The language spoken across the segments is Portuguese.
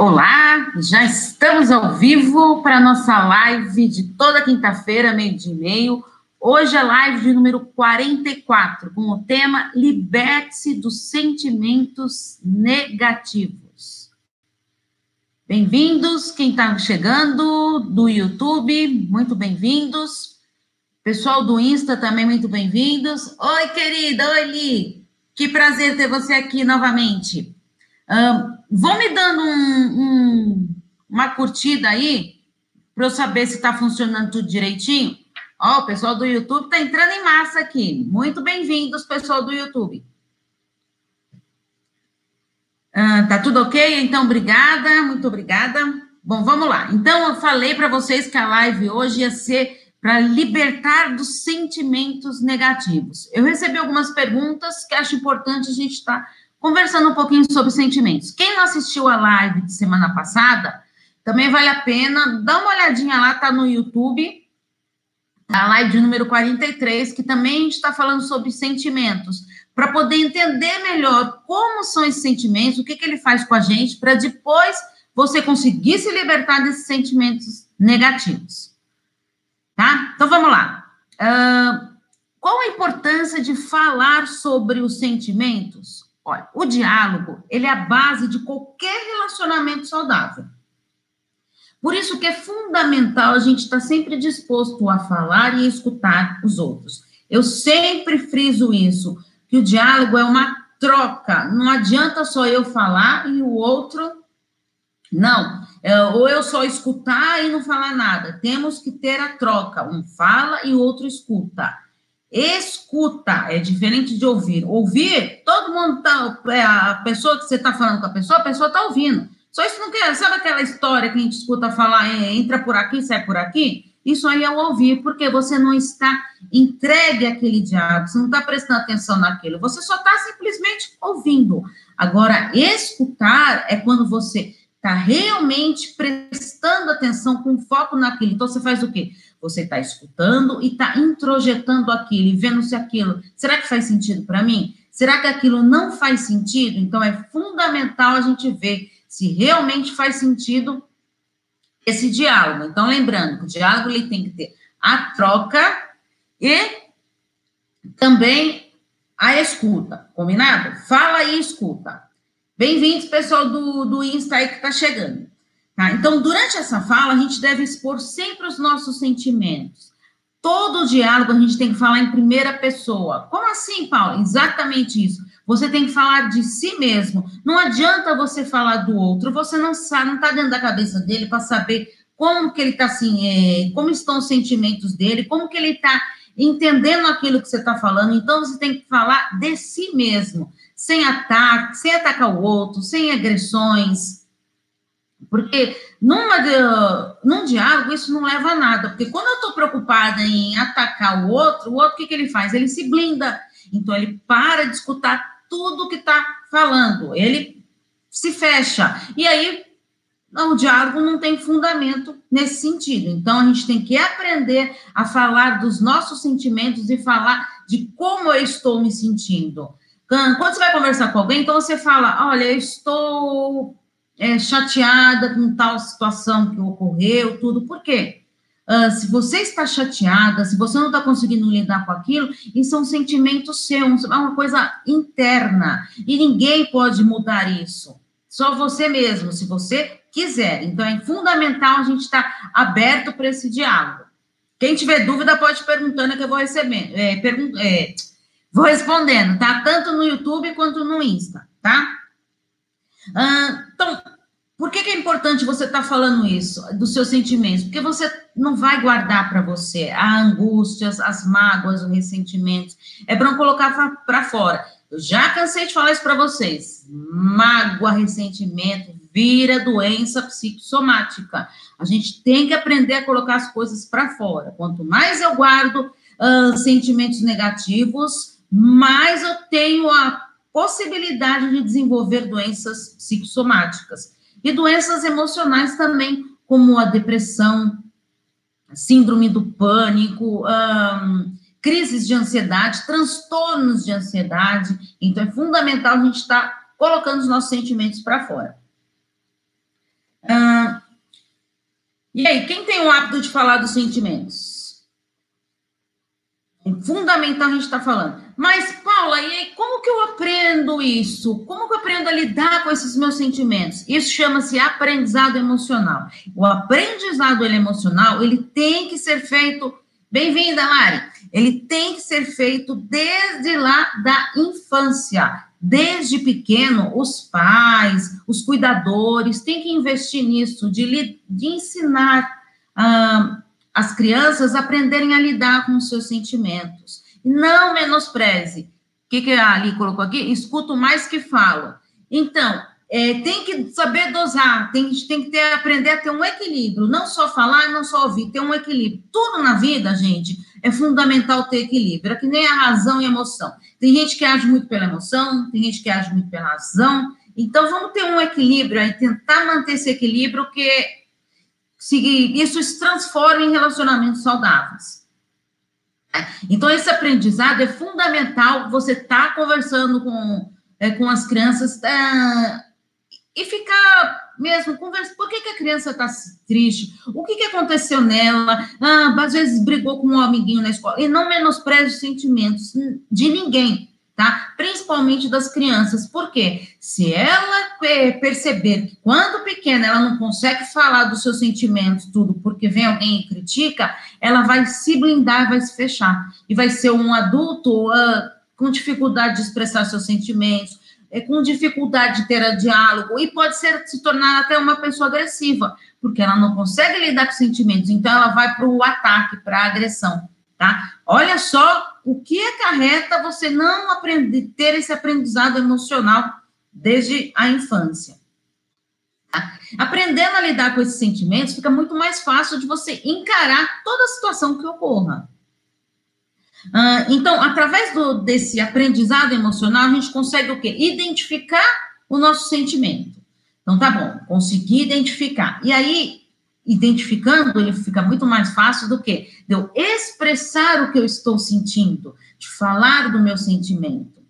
Olá, já estamos ao vivo para a nossa live de toda quinta-feira, meio de e meio. Hoje é live de número 44, com o tema Liberte-se dos sentimentos negativos. Bem-vindos, quem está chegando do YouTube, muito bem-vindos. Pessoal do Insta também, muito bem-vindos. Oi, querida, oi, Li. Que prazer ter você aqui novamente. Um, vão me dando um, um, uma curtida aí, para eu saber se está funcionando tudo direitinho. Ó, o pessoal do YouTube está entrando em massa aqui. Muito bem-vindos, pessoal do YouTube. Uh, tá tudo ok? Então, obrigada, muito obrigada. Bom, vamos lá. Então, eu falei para vocês que a live hoje ia ser para libertar dos sentimentos negativos. Eu recebi algumas perguntas que acho importante a gente estar tá conversando um pouquinho sobre sentimentos. Quem não assistiu a live de semana passada, também vale a pena, dá uma olhadinha lá, tá no YouTube, a live de número 43, que também a gente está falando sobre sentimentos, para poder entender melhor como são esses sentimentos, o que, que ele faz com a gente, para depois você conseguir se libertar desses sentimentos negativos. Tá? Então vamos lá. Uh, qual a importância de falar sobre os sentimentos? Olha, o diálogo, ele é a base de qualquer relacionamento saudável. Por isso que é fundamental a gente estar tá sempre disposto a falar e escutar os outros. Eu sempre friso isso, que o diálogo é uma troca. Não adianta só eu falar e o outro não. É, ou eu só escutar e não falar nada. Temos que ter a troca. Um fala e o outro escuta. Escuta é diferente de ouvir. Ouvir, todo mundo tá. É a pessoa que você está falando com a pessoa, a pessoa está ouvindo. Só isso não quer. Sabe aquela história que a gente escuta falar, é, entra por aqui, sai por aqui? Isso aí é o ouvir, porque você não está entregue àquele diálogo, você não está prestando atenção naquilo, você só está simplesmente ouvindo. Agora, escutar é quando você está realmente prestando atenção com foco naquilo. Então, você faz o quê? Você está escutando e está introjetando aquilo e vendo se aquilo. Será que faz sentido para mim? Será que aquilo não faz sentido? Então, é fundamental a gente ver se realmente faz sentido esse diálogo. Então, lembrando que o diálogo ele tem que ter a troca e também a escuta, combinado? Fala e escuta. Bem-vindos, pessoal do, do Insta aí que está chegando. Tá? Então, durante essa fala, a gente deve expor sempre os nossos sentimentos. Todo diálogo a gente tem que falar em primeira pessoa. Como assim, Paulo? Exatamente isso. Você tem que falar de si mesmo. Não adianta você falar do outro. Você não sabe, não está dentro da cabeça dele para saber como que ele está assim, é, como estão os sentimentos dele, como que ele está entendendo aquilo que você está falando. Então, você tem que falar de si mesmo sem ataque, sem atacar o outro, sem agressões. Porque numa num diálogo isso não leva a nada. Porque quando eu estou preocupada em atacar o outro, o outro o que, que ele faz? Ele se blinda. Então ele para de escutar tudo que está falando. Ele se fecha. E aí o diálogo não tem fundamento nesse sentido. Então, a gente tem que aprender a falar dos nossos sentimentos e falar de como eu estou me sentindo. Quando você vai conversar com alguém, então você fala: olha, eu estou é, chateada com tal situação que ocorreu, tudo. Por quê? Uh, se você está chateada, se você não está conseguindo lidar com aquilo, isso é um sentimento seu, é uma coisa interna. E ninguém pode mudar isso. Só você mesmo, se você quiser. Então, é fundamental a gente estar tá aberto para esse diálogo. Quem tiver dúvida, pode perguntando que eu vou receber. É, é, Vou respondendo, tá? Tanto no YouTube quanto no Insta, tá? Ah, então, por que, que, é importante você estar tá falando isso, dos seus sentimentos? Porque você não vai guardar para você a angústias, as mágoas, os ressentimentos. É para não colocar para fora. Eu já cansei de falar isso para vocês. Mágoa, ressentimento, vira doença psicossomática. A gente tem que aprender a colocar as coisas para fora. Quanto mais eu guardo uh, sentimentos negativos, mais eu tenho a possibilidade de desenvolver doenças psicossomáticas e doenças emocionais também, como a depressão, síndrome do pânico, crises de ansiedade, transtornos de ansiedade. Então, é fundamental a gente estar tá colocando os nossos sentimentos para fora. E aí, quem tem o hábito de falar dos sentimentos? É fundamental a gente estar tá falando. Mas, Paula, e aí, como que eu aprendo isso? Como que eu aprendo a lidar com esses meus sentimentos? Isso chama-se aprendizado emocional. O aprendizado emocional, ele tem que ser feito. Bem-vinda, Mari. Ele tem que ser feito desde lá da infância. Desde pequeno, os pais, os cuidadores têm que investir nisso, de, de ensinar ah, as crianças a aprenderem a lidar com os seus sentimentos. Não menospreze. O que, que a Ali colocou aqui? Escuto mais que falo. Então, é, tem que saber dosar, tem, tem que ter, aprender a ter um equilíbrio, não só falar, não só ouvir, ter um equilíbrio. Tudo na vida, gente, é fundamental ter equilíbrio, é que nem a razão e a emoção. Tem gente que age muito pela emoção, tem gente que age muito pela razão. Então, vamos ter um equilíbrio aí, tentar manter esse equilíbrio, que se, isso se transforma em relacionamentos saudáveis. Então, esse aprendizado é fundamental. Você tá conversando com, é, com as crianças é, e ficar mesmo conversando. Por que, que a criança está triste? O que, que aconteceu nela? Ah, às vezes brigou com um amiguinho na escola. E não menospreze os sentimentos de ninguém, tá? Principalmente das crianças. Por quê? Se ela perceber que quando pequena ela não consegue falar dos seus sentimentos, tudo, porque vem alguém e critica, ela vai se blindar, vai se fechar. E vai ser um adulto uh, com dificuldade de expressar seus sentimentos, é, com dificuldade de ter diálogo e pode ser se tornar até uma pessoa agressiva, porque ela não consegue lidar com sentimentos, então ela vai para o ataque, para a agressão, tá? Olha só o que acarreta você não aprender, ter esse aprendizado emocional desde a infância. Tá? Aprendendo a lidar com esses sentimentos, fica muito mais fácil de você encarar toda a situação que ocorra. Uh, então, através do, desse aprendizado emocional, a gente consegue o quê? Identificar o nosso sentimento. Então, tá bom, consegui identificar. E aí, identificando, ele fica muito mais fácil do que de eu expressar o que eu estou sentindo, de falar do meu sentimento.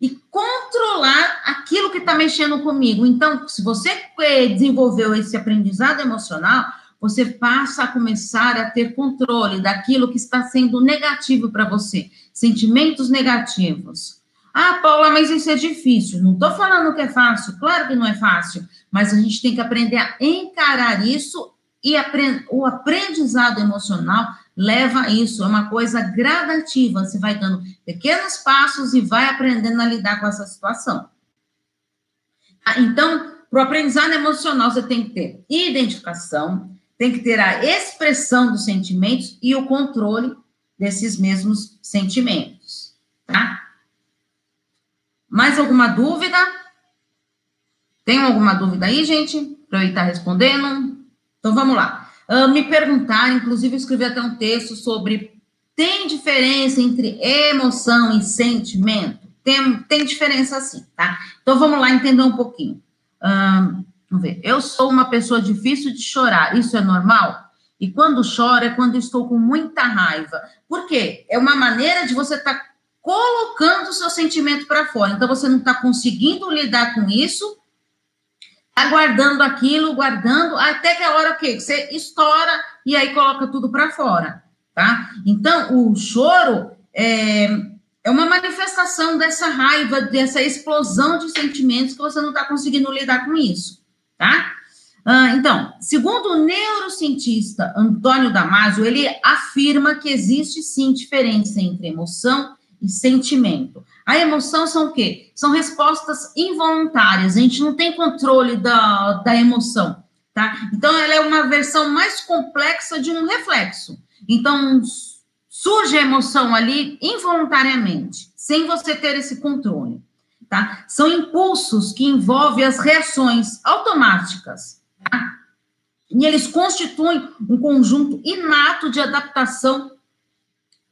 E controlar aquilo que está mexendo comigo. Então, se você eh, desenvolveu esse aprendizado emocional, você passa a começar a ter controle daquilo que está sendo negativo para você, sentimentos negativos. Ah, Paula, mas isso é difícil. Não estou falando que é fácil, claro que não é fácil, mas a gente tem que aprender a encarar isso e o aprendizado emocional leva a isso, é uma coisa gradativa. Você vai dando pequenos passos e vai aprendendo a lidar com essa situação. Ah, então, para o aprendizado emocional, você tem que ter identificação, tem que ter a expressão dos sentimentos e o controle desses mesmos sentimentos, tá? Mais alguma dúvida? Tem alguma dúvida aí, gente? Para eu estar respondendo? Então vamos lá. Uh, me perguntaram, inclusive escrevi até um texto sobre tem diferença entre emoção e sentimento? Tem, tem diferença sim, tá? Então vamos lá entender um pouquinho. Uh, Vamos ver. Eu sou uma pessoa difícil de chorar. Isso é normal? E quando choro é quando estou com muita raiva. Por quê? É uma maneira de você estar tá colocando o seu sentimento para fora. Então você não está conseguindo lidar com isso, está guardando aquilo, guardando, até que a hora que você estoura e aí coloca tudo para fora, tá? Então o choro é, é uma manifestação dessa raiva, dessa explosão de sentimentos que você não está conseguindo lidar com isso tá? Ah, então, segundo o neurocientista Antônio Damasio, ele afirma que existe sim diferença entre emoção e sentimento. A emoção são o quê? São respostas involuntárias, a gente não tem controle da, da emoção, tá? Então, ela é uma versão mais complexa de um reflexo. Então, surge a emoção ali involuntariamente, sem você ter esse controle tá? São impulsos que envolvem as reações automáticas, tá? E eles constituem um conjunto inato de adaptação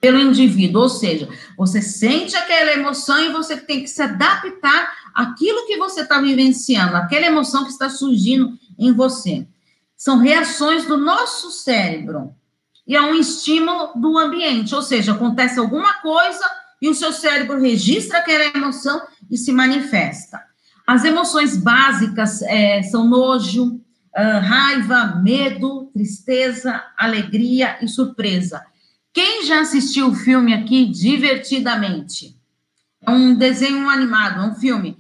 pelo indivíduo, ou seja, você sente aquela emoção e você tem que se adaptar àquilo que você está vivenciando, aquela emoção que está surgindo em você. São reações do nosso cérebro e é um estímulo do ambiente, ou seja, acontece alguma coisa e o seu cérebro registra aquela emoção e se manifesta. As emoções básicas é, são nojo, uh, raiva, medo, tristeza, alegria e surpresa. Quem já assistiu o filme aqui divertidamente? É um desenho animado, é um filme.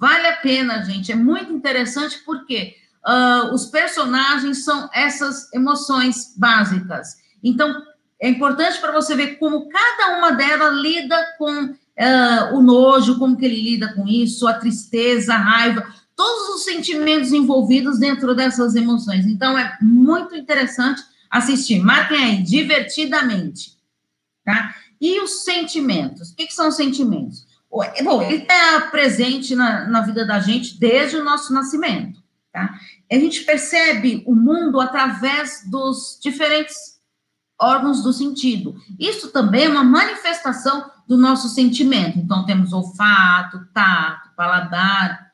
Vale a pena, gente. É muito interessante porque uh, os personagens são essas emoções básicas. Então, é importante para você ver como cada uma delas lida com uh, o nojo, como que ele lida com isso, a tristeza, a raiva, todos os sentimentos envolvidos dentro dessas emoções. Então, é muito interessante assistir. Marquem aí, divertidamente. Tá? E os sentimentos? O que, que são os sentimentos? Bom, ele está presente na, na vida da gente desde o nosso nascimento. Tá? A gente percebe o mundo através dos diferentes órgãos do sentido. Isso também é uma manifestação do nosso sentimento. Então, temos olfato, tato, paladar,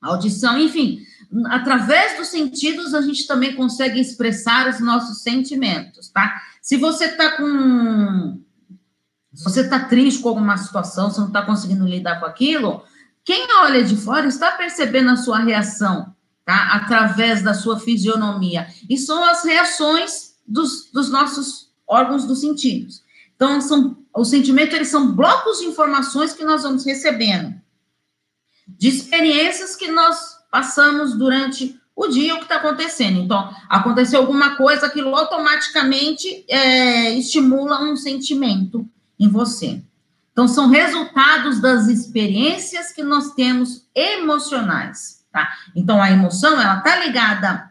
audição, enfim. Através dos sentidos, a gente também consegue expressar os nossos sentimentos, tá? Se você está com. Se você está triste com alguma situação, você não está conseguindo lidar com aquilo, quem olha de fora está percebendo a sua reação tá? através da sua fisionomia. E são as reações dos, dos nossos órgãos dos sentidos. Então, são, o sentimento, eles são blocos de informações que nós vamos recebendo, de experiências que nós passamos durante o dia, o que está acontecendo. Então, aconteceu alguma coisa, aquilo automaticamente é, estimula um sentimento em você. Então, são resultados das experiências que nós temos emocionais. Tá? Então, a emoção, ela tá ligada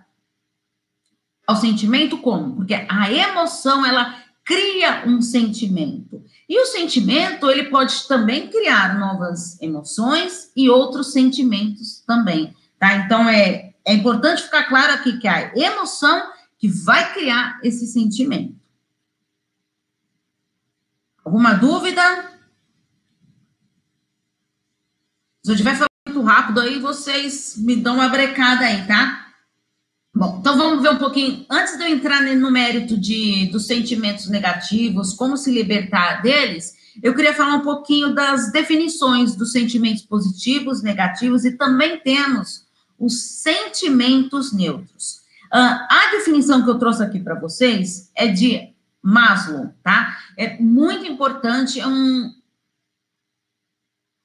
ao sentimento como? Porque a emoção, ela cria um sentimento. E o sentimento, ele pode também criar novas emoções e outros sentimentos também, tá? Então, é, é importante ficar claro aqui que a emoção que vai criar esse sentimento. Alguma dúvida? Se eu tiver muito rápido aí, vocês me dão uma brecada aí, tá? Bom, então vamos ver um pouquinho. Antes de eu entrar no mérito de, dos sentimentos negativos, como se libertar deles, eu queria falar um pouquinho das definições dos sentimentos positivos, negativos e também temos os sentimentos neutros. Uh, a definição que eu trouxe aqui para vocês é de Maslow, tá? É muito importante, é um,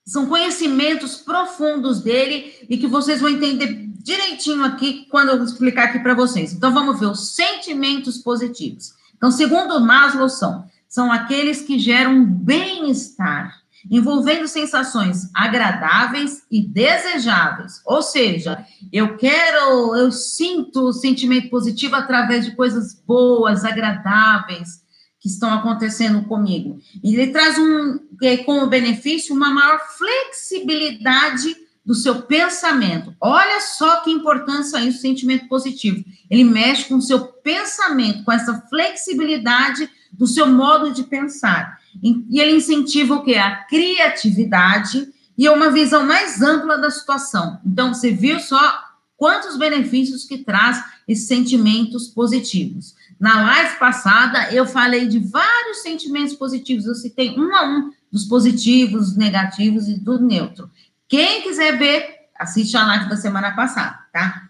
são conhecimentos profundos dele e que vocês vão entender direitinho aqui quando eu explicar aqui para vocês. Então, vamos ver os sentimentos positivos. Então, segundo Maslow, são, são aqueles que geram bem-estar, envolvendo sensações agradáveis e desejáveis. Ou seja, eu quero, eu sinto o sentimento positivo através de coisas boas, agradáveis, que estão acontecendo comigo. E ele traz um, como benefício uma maior flexibilidade do seu pensamento. Olha só que importância isso, sentimento positivo. Ele mexe com o seu pensamento, com essa flexibilidade do seu modo de pensar. E ele incentiva o quê? A criatividade e uma visão mais ampla da situação. Então, você viu só quantos benefícios que traz esses sentimentos positivos. Na live passada, eu falei de vários sentimentos positivos, eu citei um a um dos positivos, negativos e do neutro. Quem quiser ver, assiste a live da semana passada, tá?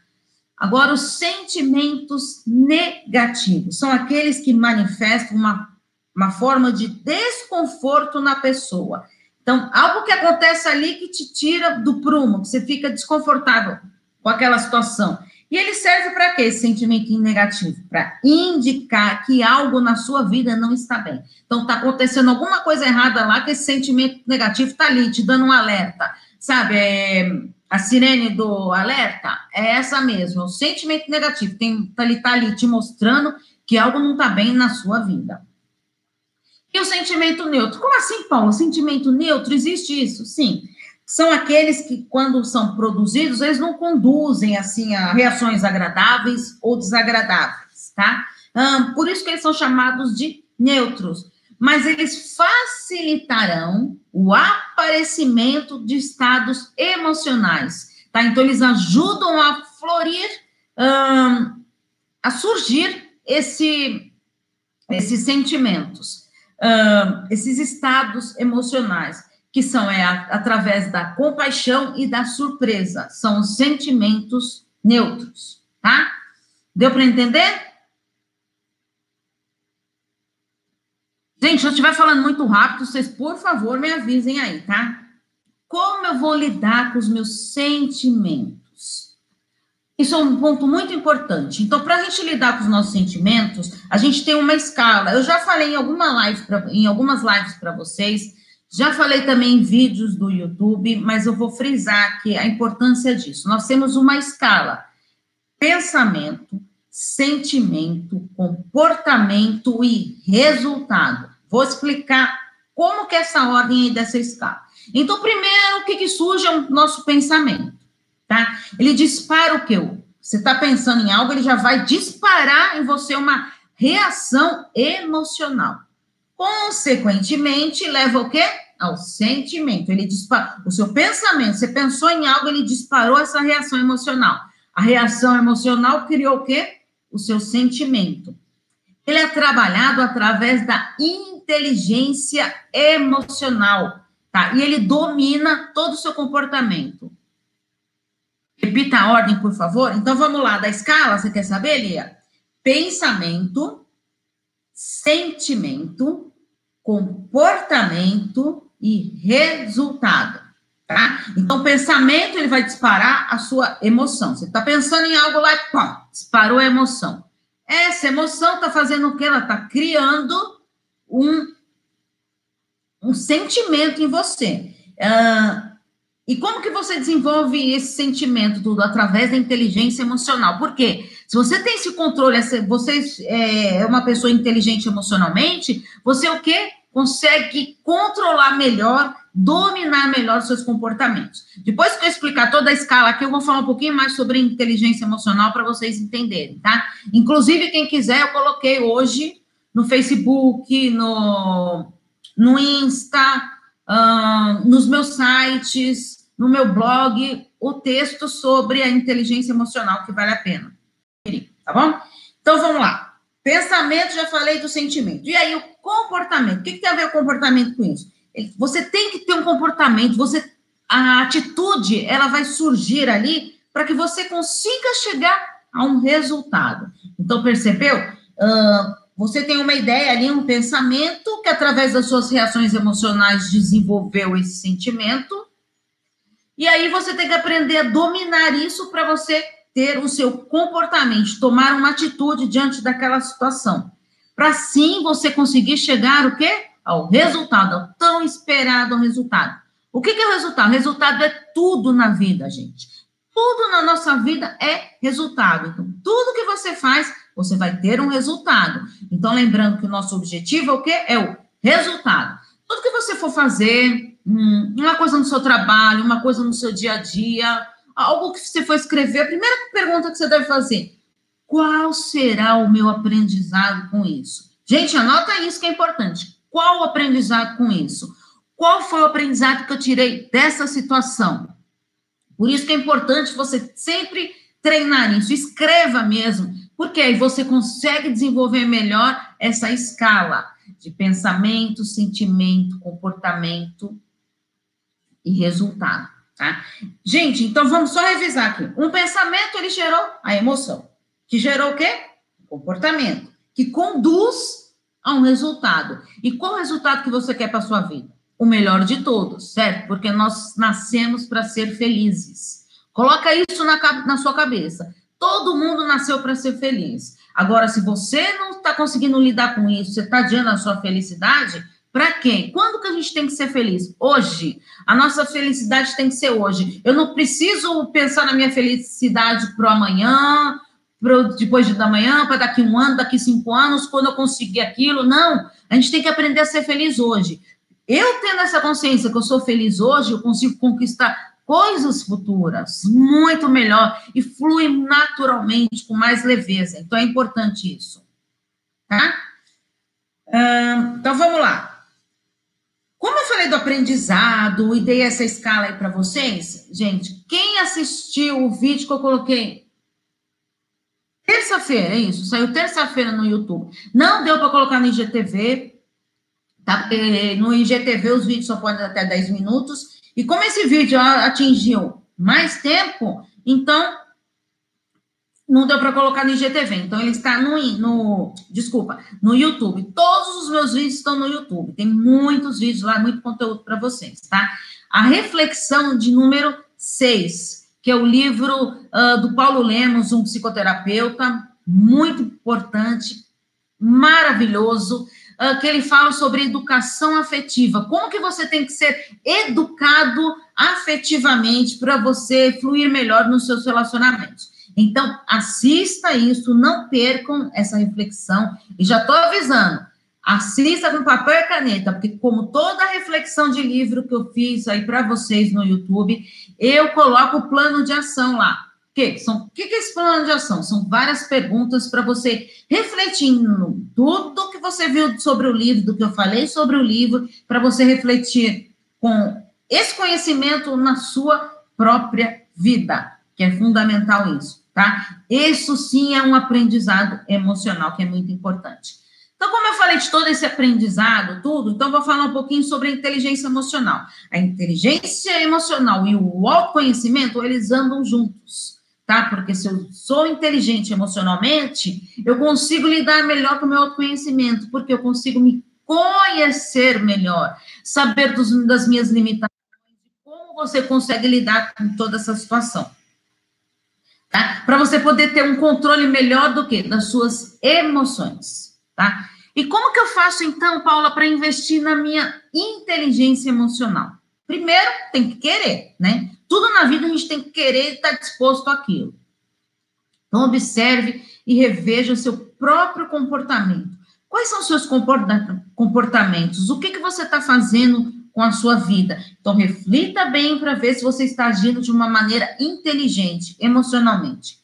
Agora, os sentimentos negativos são aqueles que manifestam uma, uma forma de desconforto na pessoa. Então, algo que acontece ali que te tira do prumo, que você fica desconfortável com aquela situação. E ele serve para quê, esse sentimento negativo? Para indicar que algo na sua vida não está bem. Então, está acontecendo alguma coisa errada lá, que esse sentimento negativo está ali, te dando um alerta. Sabe, é, a sirene do alerta é essa mesmo, é o sentimento negativo. Tem, tá ali, tá ali te mostrando que algo não está bem na sua vida. E o sentimento neutro? Como assim, Paulo? Sentimento neutro? Existe isso? Sim são aqueles que, quando são produzidos, eles não conduzem, assim, a reações agradáveis ou desagradáveis, tá? por isso que eles são chamados de neutros. Mas eles facilitarão o aparecimento de estados emocionais, tá? Então, eles ajudam a florir, a surgir esse, esses sentimentos, esses estados emocionais que são é, através da compaixão e da surpresa, são os sentimentos neutros, tá? Deu para entender? Gente, se eu estiver falando muito rápido, vocês, por favor, me avisem aí, tá? Como eu vou lidar com os meus sentimentos? Isso é um ponto muito importante. Então, para a gente lidar com os nossos sentimentos, a gente tem uma escala. Eu já falei em, alguma live pra, em algumas lives para vocês, já falei também em vídeos do YouTube, mas eu vou frisar aqui a importância disso. Nós temos uma escala: pensamento, sentimento, comportamento e resultado. Vou explicar como que é essa ordem aí dessa escala. Então, primeiro, o que, que surge é o nosso pensamento, tá? Ele dispara o quê? Você está pensando em algo, ele já vai disparar em você uma reação emocional. Consequentemente, leva o quê? Ao sentimento. Ele dispara o seu pensamento. Você pensou em algo, ele disparou essa reação emocional. A reação emocional criou o quê? O seu sentimento. Ele é trabalhado através da inteligência emocional, tá? E ele domina todo o seu comportamento. Repita a ordem, por favor. Então vamos lá, da escala, você quer saber, Lia? Pensamento, sentimento, comportamento e resultado, tá? Então, pensamento, ele vai disparar a sua emoção. Você está pensando em algo lá pô, disparou a emoção. Essa emoção está fazendo o que? Ela está criando um, um sentimento em você. Uh, e como que você desenvolve esse sentimento tudo? Através da inteligência emocional. Por quê? Se você tem esse controle, você é, é uma pessoa inteligente emocionalmente, você o quê? Consegue controlar melhor, dominar melhor os seus comportamentos. Depois que eu explicar toda a escala aqui, eu vou falar um pouquinho mais sobre inteligência emocional para vocês entenderem, tá? Inclusive, quem quiser, eu coloquei hoje no Facebook, no, no Insta, uh, nos meus sites, no meu blog, o texto sobre a inteligência emocional, que vale a pena. Tá bom? Então, vamos lá. Pensamento, já falei do sentimento. E aí, o comportamento. O que, que tem a ver o comportamento com isso? Você tem que ter um comportamento, você a atitude, ela vai surgir ali para que você consiga chegar a um resultado. Então, percebeu? Uh, você tem uma ideia ali, um pensamento, que através das suas reações emocionais desenvolveu esse sentimento. E aí você tem que aprender a dominar isso para você ter o seu comportamento, tomar uma atitude diante daquela situação. Para sim você conseguir chegar o quê? Ao resultado, ao tão esperado resultado. O que, que é o resultado? O resultado é tudo na vida, gente. Tudo na nossa vida é resultado. Então, tudo que você faz, você vai ter um resultado. Então, lembrando que o nosso objetivo é o quê? É o resultado. Tudo que você for fazer, hum, uma coisa no seu trabalho, uma coisa no seu dia a dia, algo que você for escrever, a primeira pergunta que você deve fazer: qual será o meu aprendizado com isso? Gente, anota isso que é importante. Qual o aprendizado com isso? Qual foi o aprendizado que eu tirei dessa situação? Por isso que é importante você sempre treinar isso, escreva mesmo, porque aí você consegue desenvolver melhor essa escala de pensamento, sentimento, comportamento e resultado, tá? Gente, então vamos só revisar aqui. Um pensamento ele gerou a emoção, que gerou o quê? Comportamento, que conduz a um resultado. E qual resultado que você quer para sua vida? o melhor de todos, certo? Porque nós nascemos para ser felizes. Coloca isso na, na sua cabeça. Todo mundo nasceu para ser feliz. Agora, se você não está conseguindo lidar com isso, você está adiando a sua felicidade, para quem? Quando que a gente tem que ser feliz? Hoje. A nossa felicidade tem que ser hoje. Eu não preciso pensar na minha felicidade para amanhã, pro, depois de da manhã, para daqui um ano, daqui cinco anos, quando eu conseguir aquilo. Não. A gente tem que aprender a ser feliz hoje. Eu tendo essa consciência que eu sou feliz hoje, eu consigo conquistar coisas futuras muito melhor e flui naturalmente, com mais leveza. Então é importante isso. Tá? então vamos lá. Como eu falei do aprendizado e dei essa escala aí para vocês, gente, quem assistiu o vídeo que eu coloquei terça-feira, é isso, saiu terça-feira no YouTube. Não deu para colocar no IGTV, Tá? No IGTV os vídeos só podem até 10 minutos. E como esse vídeo atingiu mais tempo, então não deu para colocar no IGTV, então ele está no, no, desculpa, no YouTube. Todos os meus vídeos estão no YouTube. Tem muitos vídeos lá, muito conteúdo para vocês, tá? A reflexão de número 6, que é o livro uh, do Paulo Lemos, um psicoterapeuta, muito importante, maravilhoso, uh, que ele fala sobre educação afetiva. Como que você tem que ser educado afetivamente para você fluir melhor nos seus relacionamentos. Então, assista isso, não percam essa reflexão. E já estou avisando, assista com papel e caneta, porque como toda reflexão de livro que eu fiz aí para vocês no YouTube, eu coloco o plano de ação lá. Que são, o que é esse plano de ação? São várias perguntas para você refletindo tudo que você viu sobre o livro, do que eu falei sobre o livro, para você refletir com esse conhecimento na sua própria vida, que é fundamental isso tá? Isso sim é um aprendizado emocional que é muito importante. Então, como eu falei de todo esse aprendizado, tudo, então vou falar um pouquinho sobre a inteligência emocional. A inteligência emocional e o autoconhecimento, eles andam juntos, tá? Porque se eu sou inteligente emocionalmente, eu consigo lidar melhor com o meu autoconhecimento, porque eu consigo me conhecer melhor, saber dos, das minhas limitações, como você consegue lidar com toda essa situação tá? Para você poder ter um controle melhor do que das suas emoções, tá? E como que eu faço então, Paula, para investir na minha inteligência emocional? Primeiro, tem que querer, né? Tudo na vida a gente tem que querer e estar tá disposto àquilo. Então, observe e reveja o seu próprio comportamento. Quais são os seus comportamentos? O que, que você está fazendo com a sua vida. Então, reflita bem para ver se você está agindo de uma maneira inteligente, emocionalmente.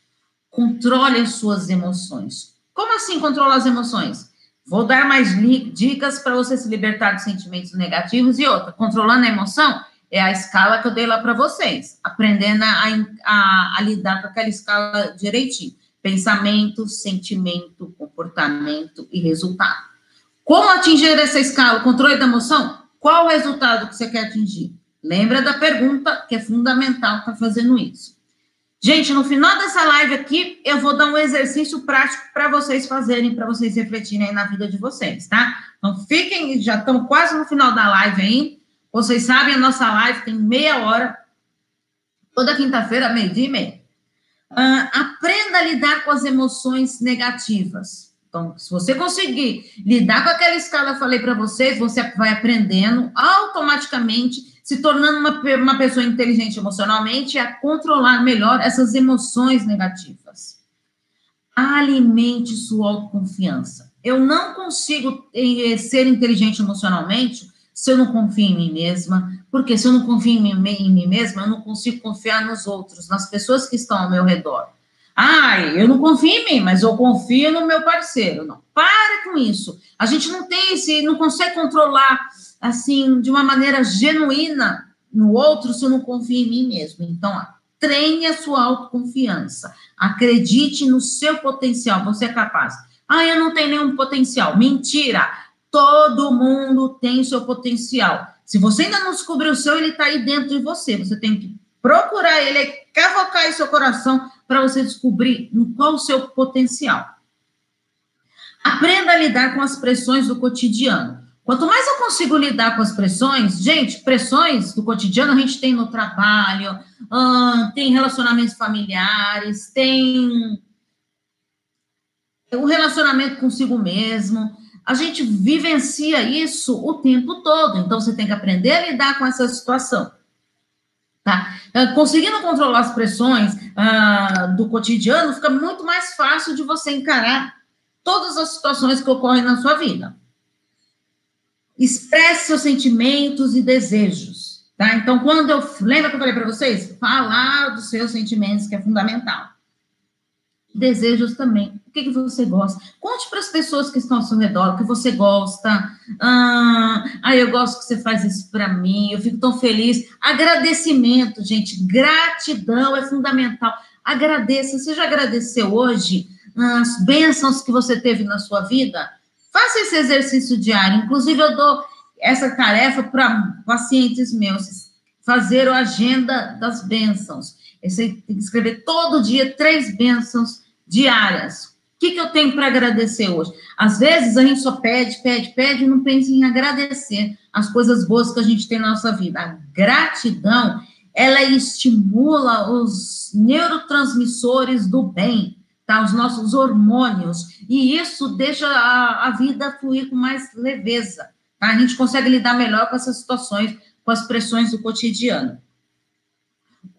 Controle as suas emoções. Como assim controlar as emoções? Vou dar mais dicas para você se libertar dos sentimentos negativos e outra. Controlando a emoção é a escala que eu dei lá para vocês. Aprendendo a, a, a lidar com aquela escala direitinho. Pensamento, sentimento, comportamento e resultado. Como atingir essa escala? Controle da emoção? Qual o resultado que você quer atingir? Lembra da pergunta, que é fundamental para fazendo isso. Gente, no final dessa live aqui, eu vou dar um exercício prático para vocês fazerem, para vocês refletirem na vida de vocês, tá? Então, fiquem, já estamos quase no final da live aí. Vocês sabem, a nossa live tem meia hora, toda quinta-feira, meio-dia e meia. Uh, aprenda a lidar com as emoções negativas. Então, se você conseguir lidar com aquela escala que eu falei para vocês, você vai aprendendo automaticamente, se tornando uma, uma pessoa inteligente emocionalmente, a controlar melhor essas emoções negativas. Alimente sua autoconfiança. Eu não consigo eh, ser inteligente emocionalmente se eu não confio em mim mesma, porque se eu não confio em mim, em mim mesma, eu não consigo confiar nos outros, nas pessoas que estão ao meu redor. Ah, eu não confio em mim, mas eu confio no meu parceiro. Não, para com isso. A gente não tem esse, não consegue controlar assim de uma maneira genuína no outro se eu não confio em mim mesmo. Então, ó, treine a sua autoconfiança. Acredite no seu potencial. Você é capaz. Ah, eu não tenho nenhum potencial. Mentira. Todo mundo tem seu potencial. Se você ainda não descobriu o seu, ele está aí dentro de você. Você tem que procurar ele, cavocar em seu coração para você descobrir qual o seu potencial. Aprenda a lidar com as pressões do cotidiano. Quanto mais eu consigo lidar com as pressões, gente, pressões do cotidiano a gente tem no trabalho, hum, tem relacionamentos familiares, tem o relacionamento consigo mesmo. A gente vivencia isso o tempo todo. Então, você tem que aprender a lidar com essa situação. Tá? Ah, conseguindo controlar as pressões uh, do cotidiano, fica muito mais fácil de você encarar todas as situações que ocorrem na sua vida. Expresse seus sentimentos e desejos. Tá? Então, quando eu. Lembra que eu falei para vocês? Falar dos seus sentimentos, que é fundamental desejos também. O que, que você gosta? Conte para as pessoas que estão ao seu redor o que você gosta. Ah, ah eu gosto que você faz isso para mim, eu fico tão feliz. Agradecimento, gente, gratidão é fundamental. Agradeça. Você já agradeceu hoje as bênçãos que você teve na sua vida? Faça esse exercício diário. Inclusive, eu dou essa tarefa para pacientes meus, fazer a agenda das bênçãos. Tem que escrever todo dia três bênçãos diárias. O que, que eu tenho para agradecer hoje? Às vezes a gente só pede, pede, pede e não pensa em agradecer as coisas boas que a gente tem na nossa vida. A gratidão, ela estimula os neurotransmissores do bem, tá? Os nossos hormônios. E isso deixa a, a vida fluir com mais leveza, tá? A gente consegue lidar melhor com essas situações, com as pressões do cotidiano.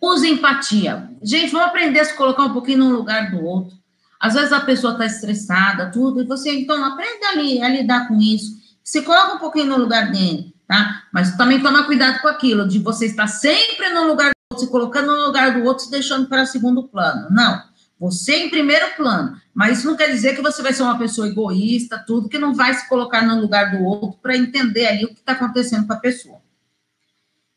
Use empatia. Gente, vamos aprender a se colocar um pouquinho no lugar do outro. Às vezes a pessoa está estressada, tudo, e você, então, aprenda a, a lidar com isso. Se coloca um pouquinho no lugar dele, tá? Mas também toma cuidado com aquilo, de você estar sempre no lugar do outro, se colocando no lugar do outro, se deixando para segundo plano. Não. Você em primeiro plano. Mas isso não quer dizer que você vai ser uma pessoa egoísta, tudo, que não vai se colocar no lugar do outro para entender ali o que está acontecendo com a pessoa.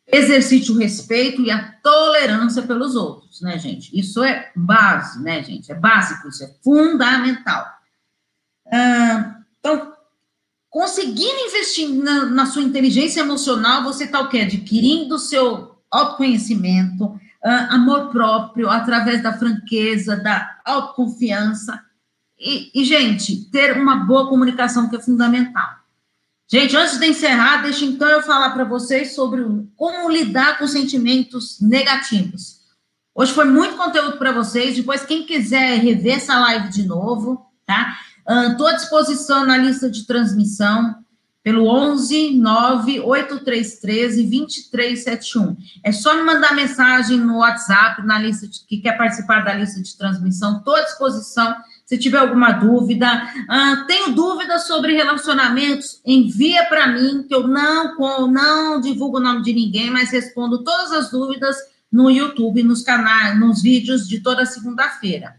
Exercite o respeito e a tolerância pelos outros, né, gente? Isso é base, né, gente? É básico, isso é fundamental. Ah, então, conseguindo investir na, na, sua inteligência emocional, você está o quê? Adquirindo o seu autoconhecimento, amor próprio, através da franqueza, da autoconfiança. E, e, gente, ter uma boa comunicação que é fundamental. Gente, antes de encerrar, deixa então eu falar para vocês sobre como lidar com sentimentos negativos. Hoje foi muito conteúdo para vocês. Depois, quem quiser rever essa live de novo, tá? Estou à disposição na lista de transmissão pelo 11 98313 2371. É só me mandar mensagem no WhatsApp, na lista de, que quer participar da lista de transmissão. Estou à disposição se tiver alguma dúvida, ah, tenho dúvidas sobre relacionamentos, envia para mim, que eu não, não divulgo o nome de ninguém, mas respondo todas as dúvidas no YouTube, nos canais, nos vídeos de toda segunda-feira.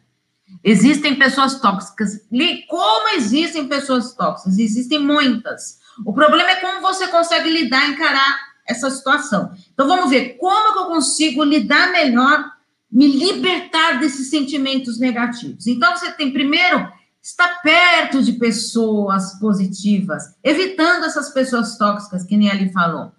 Existem pessoas tóxicas. Como existem pessoas tóxicas? Existem muitas. O problema é como você consegue lidar, encarar essa situação. Então, vamos ver como que eu consigo lidar melhor me libertar desses sentimentos negativos. Então, você tem, primeiro, estar perto de pessoas positivas, evitando essas pessoas tóxicas, que nem ali falou.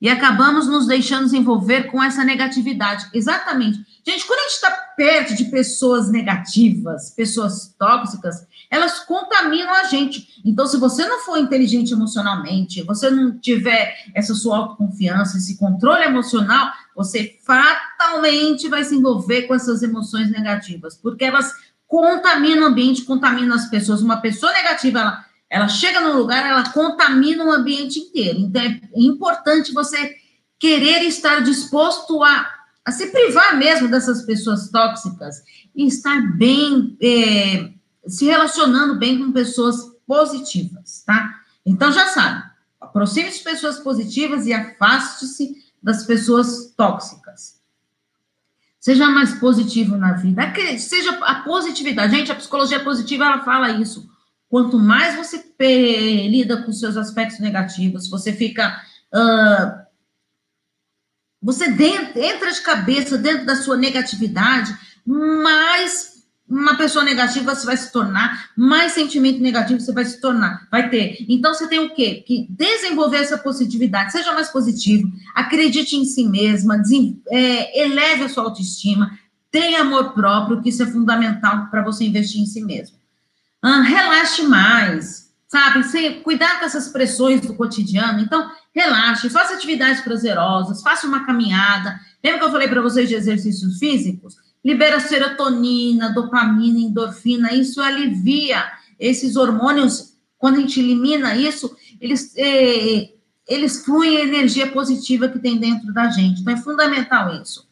E acabamos nos deixando envolver com essa negatividade. Exatamente. Gente, quando a gente está perto de pessoas negativas, pessoas tóxicas, elas contaminam a gente. Então, se você não for inteligente emocionalmente, você não tiver essa sua autoconfiança, esse controle emocional, você fatalmente vai se envolver com essas emoções negativas, porque elas contaminam o ambiente, contaminam as pessoas. Uma pessoa negativa, ela, ela chega no lugar, ela contamina o ambiente inteiro. Então, é importante você querer estar disposto a, a se privar mesmo dessas pessoas tóxicas e estar bem, é, se relacionando bem com pessoas positivas, tá? Então, já sabe, aproxime-se de pessoas positivas e afaste-se das pessoas tóxicas. Seja mais positivo na vida. Seja a positividade. Gente, a psicologia positiva, ela fala isso. Quanto mais você lida com seus aspectos negativos, você fica. Uh, você dentro, entra de cabeça dentro da sua negatividade, mais uma pessoa negativa você vai se tornar, mais sentimento negativo você vai se tornar, vai ter. Então você tem o quê? Que desenvolver essa positividade, seja mais positivo, acredite em si mesma, é, eleve a sua autoestima, tenha amor próprio, que isso é fundamental para você investir em si mesmo. Ah, relaxe mais, sabe? Sem, cuidar com essas pressões do cotidiano. Então, relaxe, faça atividades prazerosas, faça uma caminhada. Lembra que eu falei para vocês de exercícios físicos? libera serotonina, dopamina, endorfina, isso alivia esses hormônios. Quando a gente elimina isso, eles, é, eles fluem a energia positiva que tem dentro da gente. Então, é fundamental isso.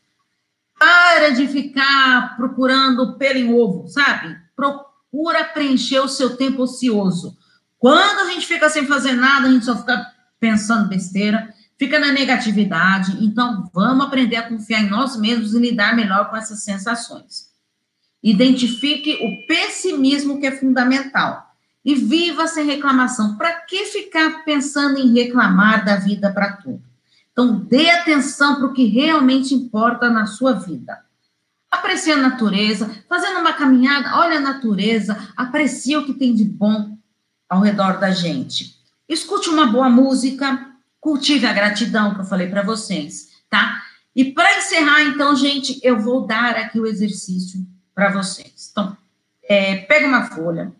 Para de ficar procurando pelo em ovo, sabe? Procura preencher o seu tempo ocioso. Quando a gente fica sem fazer nada, a gente só fica pensando besteira fica na negatividade. Então, vamos aprender a confiar em nós mesmos e lidar melhor com essas sensações. Identifique o pessimismo que é fundamental e viva sem reclamação. Para que ficar pensando em reclamar da vida para tudo? Então, dê atenção para o que realmente importa na sua vida. Aprecie a natureza, fazendo uma caminhada, olha a natureza, aprecie o que tem de bom ao redor da gente. Escute uma boa música, Cultive a gratidão que eu falei para vocês, tá? E para encerrar, então, gente, eu vou dar aqui o exercício para vocês. Então, é, pega uma folha,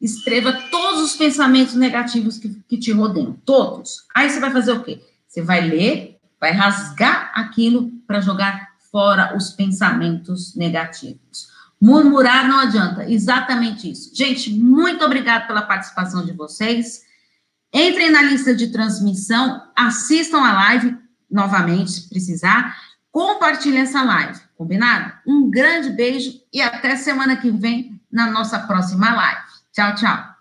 escreva todos os pensamentos negativos que, que te rodeiam, todos. Aí você vai fazer o quê? Você vai ler, vai rasgar aquilo para jogar fora os pensamentos negativos. Murmurar não adianta, exatamente isso. Gente, muito obrigado pela participação de vocês. Entrem na lista de transmissão, assistam a live novamente, se precisar. Compartilhem essa live, combinado? Um grande beijo e até semana que vem na nossa próxima live. Tchau, tchau.